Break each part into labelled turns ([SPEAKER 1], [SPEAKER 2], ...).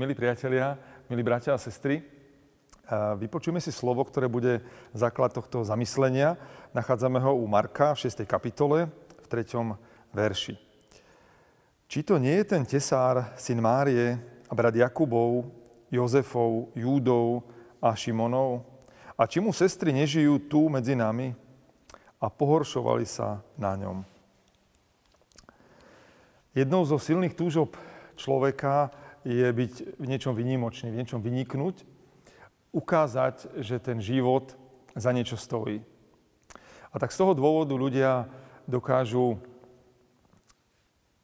[SPEAKER 1] milí priatelia, milí bratia a sestry. Vypočujeme si slovo, ktoré bude základ tohto zamyslenia. Nachádzame ho u Marka v 6. kapitole, v 3. verši. Či to nie je ten tesár, syn Márie a brat Jakubov, Jozefov, Júdov a Šimonov? A či mu sestry nežijú tu medzi nami? A pohoršovali sa na ňom. Jednou zo silných túžob človeka je byť v niečom vynimočný, v niečom vyniknúť, ukázať, že ten život za niečo stojí. A tak z toho dôvodu ľudia dokážu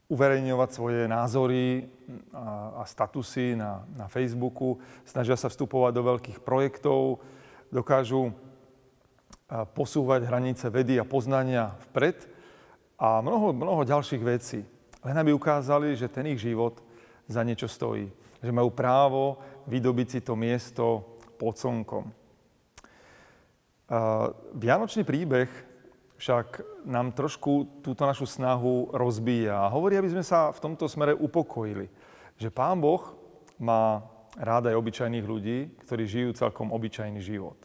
[SPEAKER 1] uverejňovať svoje názory a, a statusy na, na Facebooku, snažia sa vstupovať do veľkých projektov, dokážu posúvať hranice vedy a poznania vpred a mnoho, mnoho ďalších vecí len aby ukázali, že ten ich život za niečo stojí. Že majú právo vydobiť si to miesto pod slnkom. Vianočný príbeh však nám trošku túto našu snahu rozbíja a hovorí, aby sme sa v tomto smere upokojili. Že Pán Boh má rád aj obyčajných ľudí, ktorí žijú celkom obyčajný život.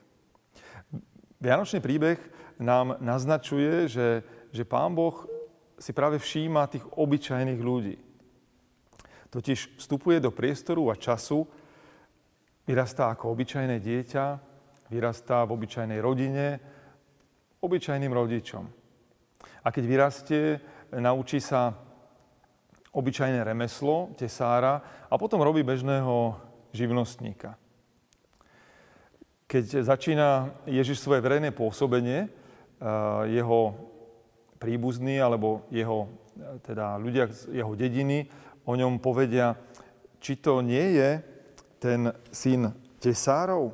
[SPEAKER 1] Vianočný príbeh nám naznačuje, že, že Pán Boh si práve všíma tých obyčajných ľudí. Totiž vstupuje do priestoru a času, vyrastá ako obyčajné dieťa, vyrastá v obyčajnej rodine, obyčajným rodičom. A keď vyrastie, naučí sa obyčajné remeslo, tesára a potom robí bežného živnostníka. Keď začína Ježiš svoje verejné pôsobenie, jeho príbuzní alebo jeho, teda ľudia z jeho dediny o ňom povedia, či to nie je ten syn Tesárov?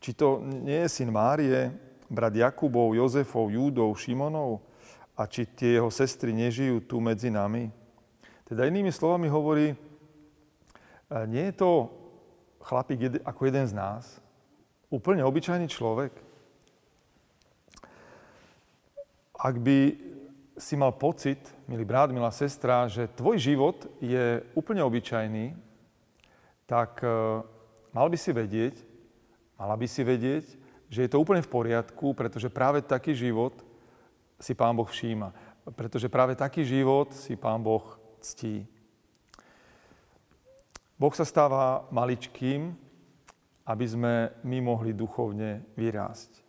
[SPEAKER 1] Či to nie je syn Márie, brat Jakubov, Jozefov, Júdov, Šimonov? A či tie jeho sestry nežijú tu medzi nami? Teda inými slovami hovorí, e, nie je to chlapík ako jeden z nás, úplne obyčajný človek, Ak by si mal pocit, milý brat, milá sestra, že tvoj život je úplne obyčajný, tak e, mal by si vedieť, mala by si vedieť, že je to úplne v poriadku, pretože práve taký život si Pán Boh všíma. Pretože práve taký život si Pán Boh ctí. Boh sa stáva maličkým, aby sme my mohli duchovne vyrásť.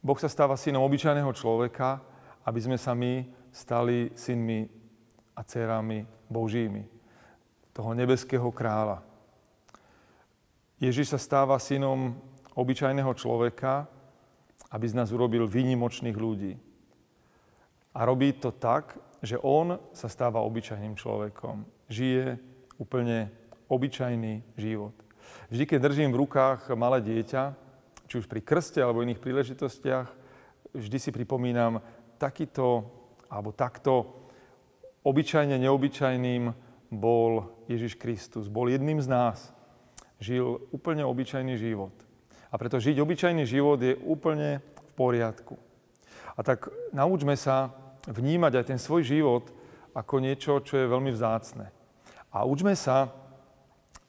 [SPEAKER 1] Boh sa stáva synom obyčajného človeka, aby sme sa my stali synmi a dcerami Božími, toho nebeského kráľa. Ježiš sa stáva synom obyčajného človeka, aby z nás urobil výnimočných ľudí. A robí to tak, že on sa stáva obyčajným človekom. Žije úplne obyčajný život. Vždy, keď držím v rukách malé dieťa, či už pri krste alebo iných príležitostiach, vždy si pripomínam takýto alebo takto obyčajne neobyčajným bol Ježiš Kristus. Bol jedným z nás. Žil úplne obyčajný život. A preto žiť obyčajný život je úplne v poriadku. A tak naučme sa vnímať aj ten svoj život ako niečo, čo je veľmi vzácne. A učme sa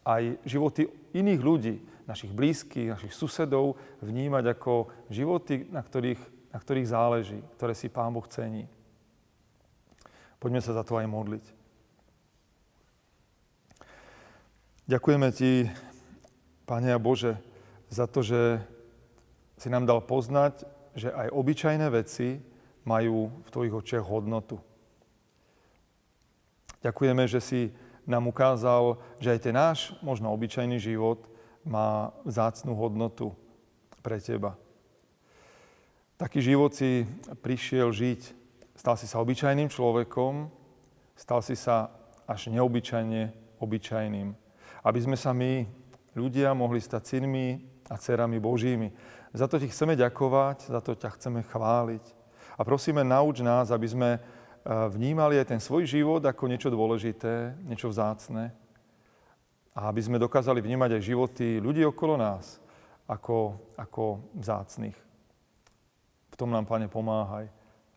[SPEAKER 1] aj životy iných ľudí, našich blízkych, našich susedov vnímať ako životy, na ktorých, na ktorých záleží, ktoré si Pán Boh cení. Poďme sa za to aj modliť. Ďakujeme Ti, Pane a Bože, za to, že si nám dal poznať, že aj obyčajné veci majú v Tvojich očiach hodnotu. Ďakujeme, že si nám ukázal, že aj ten náš, možno obyčajný život, má vzácnú hodnotu pre teba. Taký život si prišiel žiť. Stal si sa obyčajným človekom, stal si sa až neobyčajne obyčajným. Aby sme sa my, ľudia, mohli stať synmi a dcerami Božími. Za to ti chceme ďakovať, za to ťa chceme chváliť. A prosíme, nauč nás, aby sme eh, vnímali aj ten svoj život ako niečo dôležité, niečo vzácne, a aby sme dokázali vnímať aj životy ľudí okolo nás ako, ako vzácných. Tom nám, Pane, pomáhaj.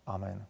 [SPEAKER 1] Amen.